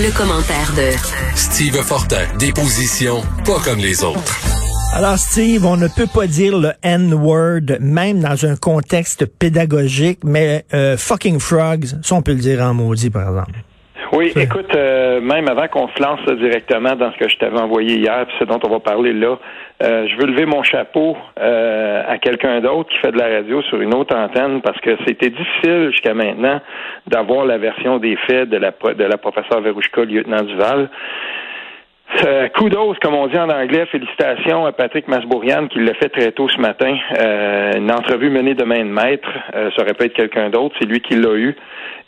Le commentaire de Steve Fortin, des positions pas comme les autres. Alors Steve, on ne peut pas dire le N-word, même dans un contexte pédagogique, mais euh, fucking frogs, ça on peut le dire en maudit, par exemple. Oui, écoute, euh, même avant qu'on se lance directement dans ce que je t'avais envoyé hier, puis ce dont on va parler là, euh, je veux lever mon chapeau euh, à quelqu'un d'autre qui fait de la radio sur une autre antenne parce que c'était difficile jusqu'à maintenant d'avoir la version des faits de la de la professeure Verouchka, lieutenant Duval. Euh, kudos, comme on dit en anglais, félicitations à Patrick Masbourian qui l'a fait très tôt ce matin. Euh, une entrevue menée de main de maître, euh, ça aurait pu être quelqu'un d'autre, c'est lui qui l'a eu.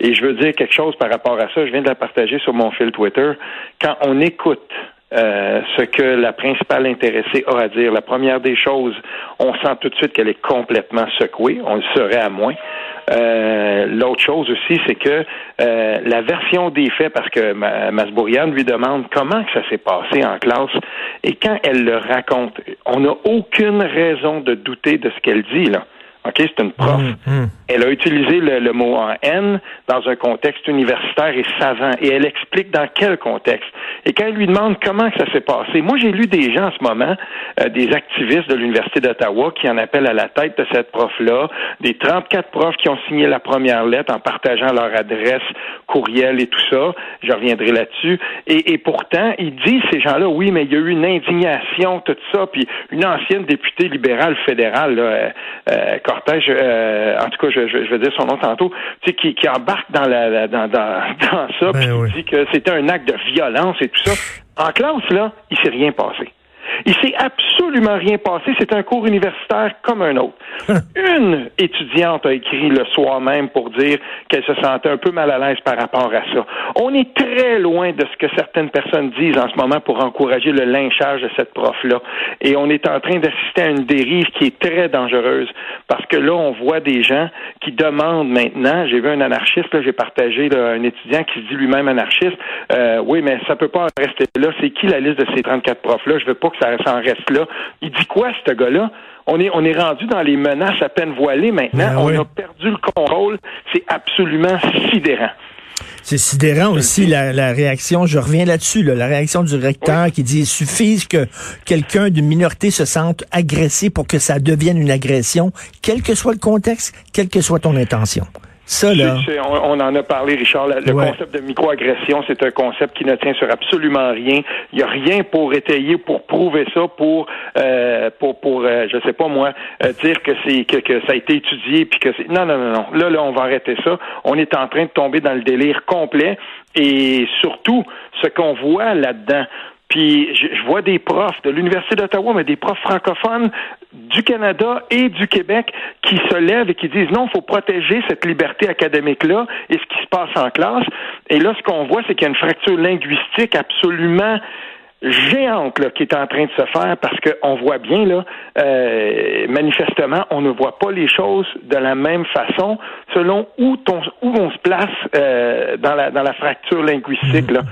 Et je veux dire quelque chose par rapport à ça, je viens de la partager sur mon fil Twitter. Quand on écoute euh, ce que la principale intéressée a à dire. La première des choses, on sent tout de suite qu'elle est complètement secouée. On le serait à moins. Euh, L'autre chose aussi, c'est que euh, la version des faits, parce que Masbourian lui demande comment que ça s'est passé en classe, et quand elle le raconte, on n'a aucune raison de douter de ce qu'elle dit là. OK, c'est une prof. Hum, hum. Elle a utilisé le, mot en N dans un contexte universitaire et savant, et elle explique dans quel contexte. Et quand elle lui demande comment que ça s'est passé, moi j'ai lu des gens en ce moment, euh, des activistes de l'Université d'Ottawa qui en appellent à la tête de cette prof-là, des 34 profs qui ont signé la première lettre en partageant leur adresse, courriel et tout ça. Je reviendrai là-dessus. Et, et pourtant, ils disent, ces gens-là, oui, mais il y a eu une indignation, tout ça, puis une ancienne députée libérale fédérale, là, euh, euh Cortège, euh, en tout cas, je, je, vais dire son nom tantôt, tu sais, qui, qui embarque dans la, dans, dans, dans ça, ben puis dit que c'était un acte de violence tout ça. En classe, là, il s'est rien passé. Il s'est absolument rien passé. C'est un cours universitaire comme un autre. Une étudiante a écrit le soir même pour dire qu'elle se sentait un peu mal à l'aise par rapport à ça. On est très loin de ce que certaines personnes disent en ce moment pour encourager le lynchage de cette prof-là. Et on est en train d'assister à une dérive qui est très dangereuse parce que là, on voit des gens qui demandent maintenant, j'ai vu un anarchiste, là, j'ai partagé un étudiant qui se dit lui-même anarchiste, euh, oui, mais ça peut pas rester là. C'est qui la liste de ces 34 profs-là? Je veux pas que ça s'en reste là. Il dit quoi, ce gars-là? On est, on est rendu dans les menaces à peine voilées maintenant. Ben on a perdu le contrôle. C'est absolument sidérant. C'est sidérant aussi la, la, réaction, je reviens là-dessus, la réaction du recteur qui dit il suffit que quelqu'un d'une minorité se sente agressé pour que ça devienne une agression, quel que soit le contexte, quelle que soit ton intention. Ça, là. on, en a parlé, Richard. Le, concept de microagression, c'est un concept qui ne tient sur absolument rien. Il n'y a rien pour étayer, pour prouver ça, pour, euh, pour, pour, euh, je sais pas moi, euh, dire que c'est que, que, ça a été étudié, puis que c'est. Non, non, non, non. Là, là, on va arrêter ça. On est en train de tomber dans le délire complet, et surtout, ce qu'on voit là-dedans. Puis je, vois des profs de l'Université d'Ottawa, mais des profs francophones du Canada et du Québec qui se lèvent et qui disent non, il faut protéger cette liberté académique-là et ce qui se passe en classe. Et là, ce qu'on voit, c'est qu'il y a une fracture linguistique absolument géante là, qui est en train de se faire parce qu'on voit bien là, euh, manifestement, on ne voit pas les choses de la même façon selon où, où on se place euh, dans, la, dans la fracture linguistique. Là.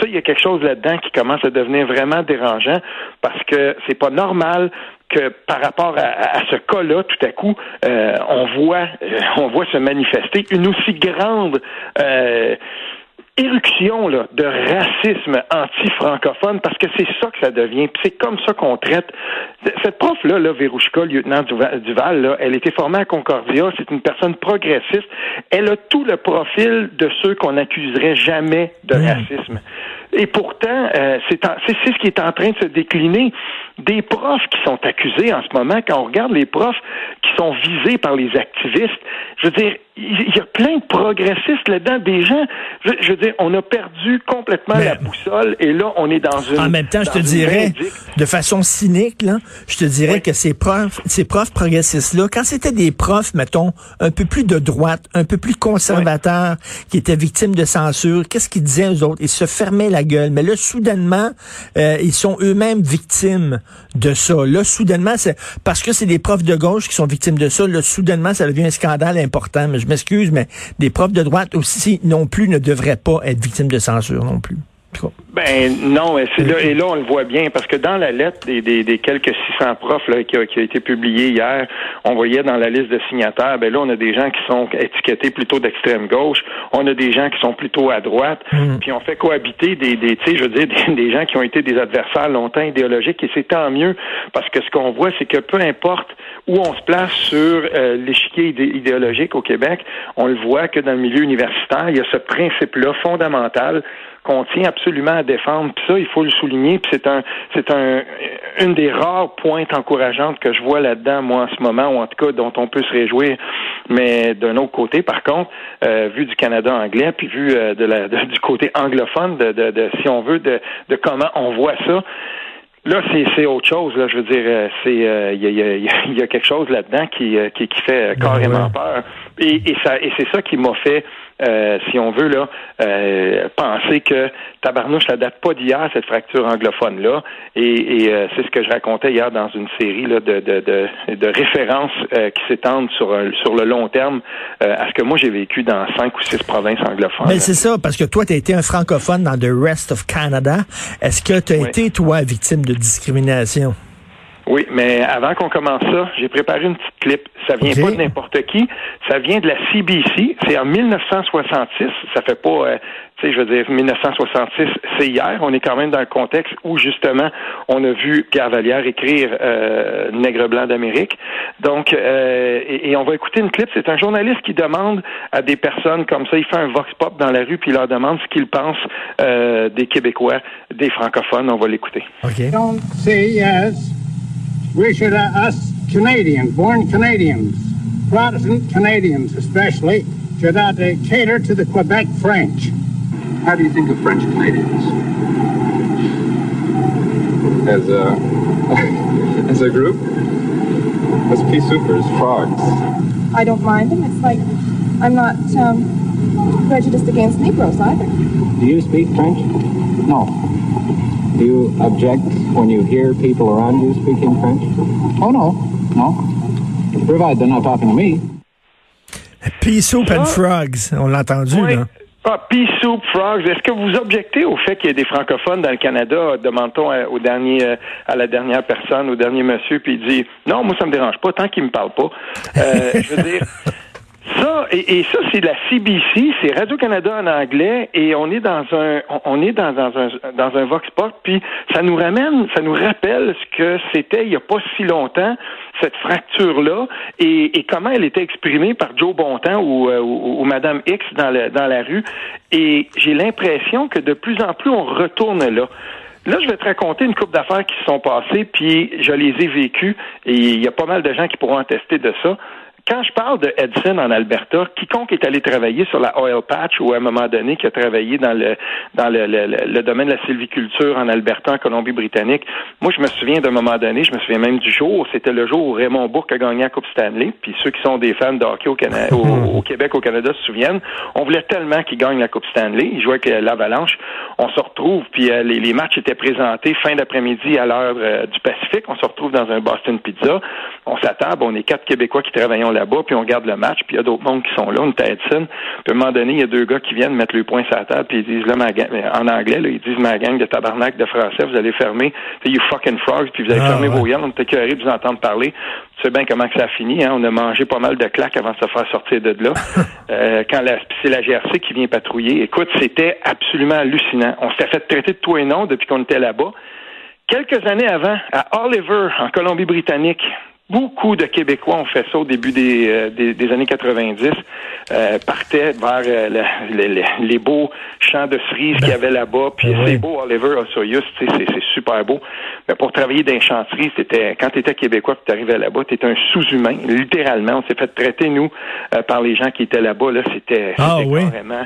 Ça, il y a quelque chose là-dedans qui commence à devenir vraiment dérangeant parce que c'est pas normal que par rapport à, ce cas-là, tout à coup, euh, on voit on voit se manifester une aussi grande éruption là, de racisme anti-francophone parce que c'est ça que ça devient. c'est comme ça qu'on traite. Cette prof-là, là, Verouchka, lieutenant Duval, là, elle était formée à Concordia. C'est une personne progressiste. Elle a tout le profil de ceux qu'on n'accuserait jamais de mmh. racisme. Et pourtant, euh, c'est ce qui est en train de se décliner. Des profs qui sont accusés en ce moment, quand on regarde les profs qui sont visés par les activistes, je veux dire, il y a plein de progressistes là-dedans, des gens, je, veux dire, on a perdu complètement la boussole et là, on est dans une... En même temps, je te dirais, de façon cynique, là, je te dirais que ces profs, ces profs progressistes-là, quand c'était des profs, mettons, un peu plus de droite, un peu plus conservateurs, qui étaient victimes de censure, qu'est-ce qu'ils disaient aux autres? Ils se fermaient la Mais là, soudainement, euh, ils sont eux-mêmes victimes de ça. Là, soudainement, c'est parce que c'est des profs de gauche qui sont victimes de ça, là, soudainement, ça devient un scandale important. Mais je m'excuse, mais des profs de droite aussi non plus ne devraient pas être victimes de censure non plus. Ben non, et, là, et là on le voit bien parce que dans la lettre des, des, quelques 600 profs là, qui, a, qui a été publiée hier, on voyait dans la liste de signataires, ben là on a des gens qui sont étiquetés plutôt d'extrême gauche, on a des gens qui sont plutôt à droite, mm. puis on fait cohabiter des, des tu sais, je veux dire, des, gens qui ont été des adversaires longtemps idéologiques et c'est tant mieux parce que ce qu'on voit, c'est que peu importe où on se place sur euh, l'échiquier idéologique au Québec, on le voit que dans le milieu universitaire, il y a ce principe-là fondamental qu'on tient absolument à défendre. Puis ça, il faut le souligner. Puis c'est un, c'est un, une des rares pointes encourageantes que je vois là-dedans, moi, en ce moment, ou en tout cas dont on peut se réjouir. Mais d'un autre côté, par contre, euh, vu du Canada anglais, puis vu euh, de la, du côté anglophone, de, de, de, si on veut, de, de comment on voit ça. Là, c'est autre chose. Là, je veux dire, euh, c'est il y, a, y, a, quelque chose là-dedans qui, qui, qui fait ben carrément peur. Et, et ça et c'est ça qui m'a fait euh, si on veut, là, euh, penser que tabarnouche, ça date pas d'hier, cette fracture anglophone-là. Et, euh, c'est ce que je racontais hier dans une série là, de, de, de, de références qui s'étendent sur, sur le long terme à ce que moi j'ai vécu dans cinq ou six provinces anglophones. Mais c'est ça, parce que toi, tu as été un francophone dans the rest of Canada. Est-ce que tu as été, toi, victime de discrimination? Oui, mais avant qu'on commence ça, j'ai préparé une petite clip. Ça vient pas de n'importe qui. Ça vient de la CBC. C'est en 1966. Ça fait pas, euh, tu sais, je veux dire, 1966, c'est hier. On est quand même dans un contexte où, justement, on a vu Pierre Vallière écrire euh, Nègre blanc d'Amérique. Donc, euh, et, on va écouter une clip. C'est un journaliste qui demande à des personnes comme ça, il fait un vox pop dans la rue, puis il leur demande ce qu'ils pensent euh, des Québécois, des francophones. On va l'écouter. OK. Don't say yes. We should, uh, us Canadians, born Canadians, Protestant Canadians especially, should uh, cater to the Quebec French. How do you think of French Canadians? As a, as a group? As pea soupers, frogs. I don't mind them. It's like I'm not um, prejudiced against Negroes either. Do you speak French? No. Do you object when you hear people around you speaking French? Oh, no. No. Provided they're not talking to me. Pea soup and frogs. On l'a entendu, oui. là. Ah, pea soup, frogs. Est-ce que vous objectez au fait qu'il y ait des francophones dans le Canada? Demande-t-on au dernier, euh, à la dernière personne, au dernier monsieur, puis il dit non, moi ça me dérange pas tant qu'il me parle pas. Euh, je veux dire, Ça, et, ça, c'est la CBC, c'est Radio-Canada en anglais, et on est dans un on est dans, dans un dans un Vox Pop, puis ça nous ramène, ça nous rappelle ce que c'était il y a pas si longtemps, cette fracture-là, et, comment elle était exprimée par Joe Bontemps ou, euh, ou, ou, Madame X dans, le, dans la rue. Et j'ai l'impression que de plus en plus on retourne là. Là, je vais te raconter une coupe d'affaires qui se sont passées, puis je les ai vécues, et il y a pas mal de gens qui pourront attester de ça quand je parle de Edson en Alberta, quiconque est allé travailler sur la oil patch ou à un moment donné qui a travaillé dans le dans le, le, domaine de la sylviculture en Alberta, en Colombie-Britannique, moi je me souviens d'un moment donné, je me souviens même du jour, c'était le jour où Raymond Bourque a gagné la Coupe Stanley, puis ceux qui sont des fans de hockey au, Canada, au, Québec, au Canada se souviennent, on voulait tellement qu'il gagne la Coupe Stanley, il jouait avec l'Avalanche, on se retrouve, puis euh, les, les, matchs étaient présentés fin d'après-midi à l'heure euh, du Pacifique, on se retrouve dans un Boston Pizza, on s'attable, on est quatre Québécois qui travaillons là-bas, puis on garde le match, puis il y a d'autres mondes qui sont là, on est à Edson. Puis à un moment donné, il y a deux gars qui viennent mettre le point sur la table, puis ils disent, là, ma gang, en anglais, là, ils disent, ma gang de tabarnak de français, vous allez fermer, you fucking frogs, puis vous allez ah, fermer vos yeux, on était curé de vous entendre parler. Tu sais bien comment que ça a fini, hein? On a mangé pas mal de claques avant de se faire sortir de là. euh, quand la, c'est la GRC qui vient patrouiller. Écoute, c'était absolument hallucinant. On s'était fait traiter de tout et non depuis qu'on était là-bas. Quelques années avant, à Oliver, en Colombie-Britannique, Beaucoup de Québécois ont fait ça au début des, euh, des, années 90, euh, partaient vers euh, les, beaux champs de cerises qu'il y avait là-bas, puis ben c'est beau, Oliver Osoyus, c'est, c'est super beau. Mais pour travailler dans les c'était quand tu étais Québécois et tu arrivais là-bas, tu étais un sous-humain, littéralement. On s'est fait traiter, nous, euh, par les gens qui étaient là-bas. Là, c'était, ah, oui. carrément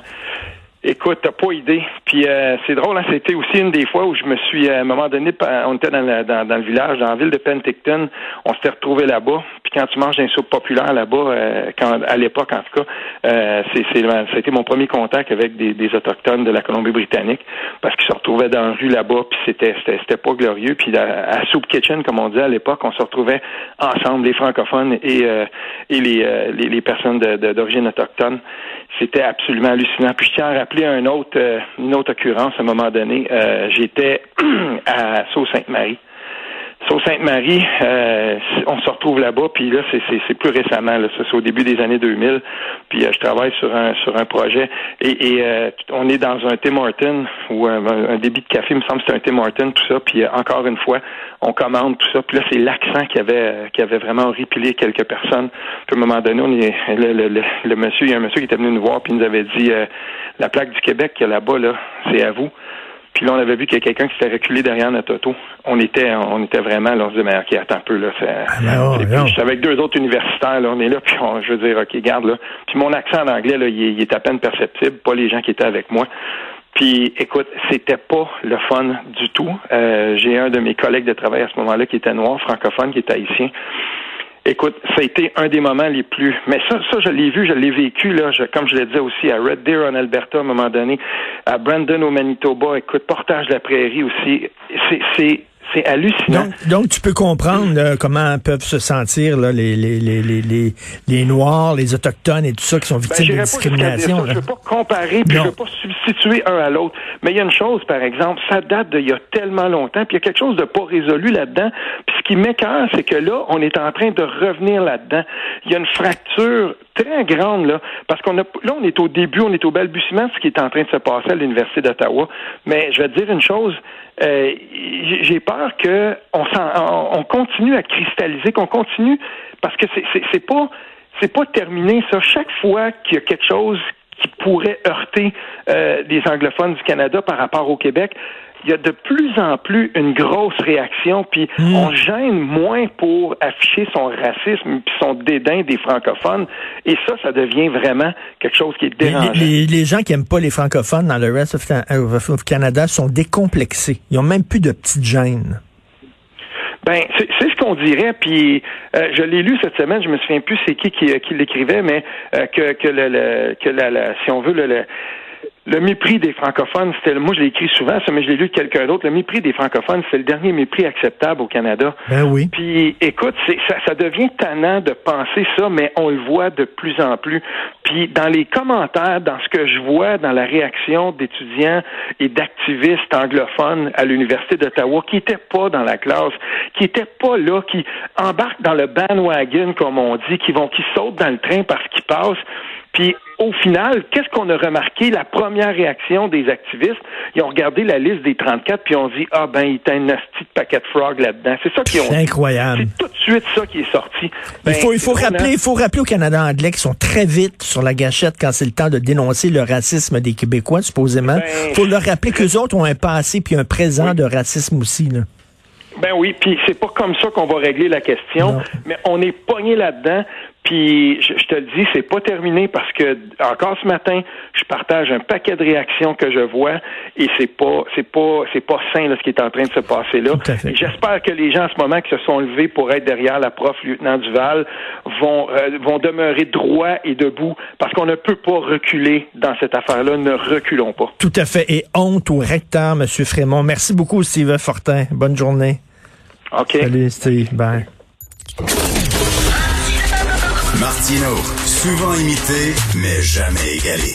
Écoute, t'as pas idée. Puis euh, c'est drôle, hein, c'était aussi une des fois où je me suis, à un moment donné, on était dans, dans, dans le village, dans la ville de Penticton, on s'était retrouvé là-bas. Puis quand tu manges un soupe populaire là-bas, euh, quand à l'époque en tout cas, euh, c'est, c'était mon premier contact avec des, des autochtones de la Colombie-Britannique, parce qu'ils se retrouvaient dans la rue là-bas, puis c'était, c'était, c'était pas glorieux. Puis à, Soup Kitchen, comme on disait à l'époque, on se retrouvait ensemble, les francophones et, euh, et les, les, les, personnes de, d'origine autochtone. C'était absolument hallucinant. Puis je tiens à rappeler un autre, euh, une autre occurrence à un moment donné. Euh, j'étais à Sault-Sainte-Marie. Sault-Sainte-Marie, euh, on se retrouve là-bas, puis là, c'est plus récemment, là, c'est au début des années 2000, puis euh, je travaille sur un sur un projet, et, et euh, on est dans un Tim Horton, ou un, débit de café, il me semble que c'est un Tim Horton, tout ça, puis encore une fois, on commande tout ça, puis là, c'est l'accent qui avait qui avait vraiment horripilé quelques personnes. Puis à un moment donné, on est, le, le, le, monsieur, il y a un monsieur qui était venu nous voir, puis il nous avait dit, la plaque du Québec qu'il y a là-bas, là, c'est à vous. Puis là, on avait vu qu'il y a quelqu'un qui s'était reculé derrière notre auto. On était, on était vraiment, là, on se disait, mais OK, attends un peu, là. C'est, ah, j'étais avec deux autres universitaires, là, on est là, puis on, je veux dire, OK, garde, là. Puis mon accent en anglais, là, il, est à peine perceptible, pas les gens qui étaient avec moi. Puis, écoute, c'était pas le fun du tout. Euh, j'ai un de mes collègues de travail à ce moment-là qui était noir, francophone, qui était haïtien. Écoute, ça a été un des moments les plus. Mais ça, ça, je l'ai vu, je l'ai vécu là, comme je le disais aussi à Red Deer en Alberta à un moment donné, à Brandon au Manitoba. Écoute, portage de la prairie aussi. C'est c'est hallucinant. Donc, tu peux comprendre comment peuvent se sentir là, les, les, les, les, les Noirs, les Autochtones et tout ça qui sont victimes ben, de discrimination. Je ne veux pas comparer, puis je ne veux pas substituer un à l'autre. Mais il y a une chose, par exemple, ça date d'il y a tellement longtemps, puis il y a quelque chose de pas résolu là-dedans. Puis ce qui m'écœure, c'est que là, on est en train de revenir là-dedans. Il y a une fracture très grande, là, parce qu'on a, là, on est au début, on est au balbutiement de ce qui est en train de se passer à l'Université d'Ottawa. Mais je vais te dire une chose, euh, j'ai peur que on, on, continue à cristalliser, qu'on continue, parce que c'est pas c'est pas terminé ça. Chaque fois qu'il y a quelque chose qui pourrait heurter euh, les anglophones du Canada par rapport au Québec, il y a de plus en plus une grosse réaction, puis hmm. on gêne moins pour afficher son racisme puis son dédain des francophones, et ça, ça devient vraiment quelque chose qui est dérangeant. Les, gens qui aiment pas les francophones dans le reste of, Canada sont décomplexés. Ils ont même plus de petites gênes. Ben, c'est ce qu'on dirait, puis euh, je l'ai lu cette semaine, je me souviens plus c'est qui qui, qui l'écrivait, mais euh, que que le, que la, si on veut le le mépris des francophones, c'était moi je l'ai écrit souvent, ça, mais je l'ai lu de quelqu'un d'autre. Le mépris des francophones, c'est le dernier mépris acceptable au Canada. Ben oui. Puis écoute, ça, ça devient tannant de penser ça, mais on le voit de plus en plus. Puis dans les commentaires, dans ce que je vois, dans la réaction d'étudiants et d'activistes anglophones à l'université d'Ottawa qui étaient pas dans la classe, qui étaient pas là, qui embarquent dans le bandwagon comme on dit, qui vont, qui sautent dans le train parce qu'ils passent. Puis au final, qu'est-ce qu'on a remarqué? La première réaction des activistes, ils ont regardé la liste des 34 puis ont dit Ah ben, il y a un nasty de paquet de frog là-dedans. C'est ça qu'ils ont C'est incroyable. C'est tout de suite ça qui est sorti. il faut, il faut rappeler, il faut rappeler au Canada anglais qu'ils sont très vite sur la gâchette quand c'est le temps de dénoncer le racisme des Québécois, supposément. Il ben, faut leur rappeler qu'eux autres ont un passé puis un présent de racisme aussi. Là. Ben oui, puis c'est pas comme ça qu'on va régler la question, mais on est pogné là-dedans. Puis je, te le dis, c'est pas terminé parce que encore ce matin, je partage un paquet de réactions que je vois et c'est pas c'est pas c'est pas sain là, ce qui est en train de se passer là. J'espère que les gens en ce moment qui se sont levés pour être derrière la prof lieutenant Duval vont euh, vont demeurer droits et debout parce qu'on ne peut pas reculer dans cette affaire-là. Ne reculons pas. Tout à fait. Et honte au recteur, Monsieur Frémont. Merci beaucoup, Steve Fortin. Bonne journée. OK. Salut, Steve. Bye. Souvent imité, mais jamais égalé.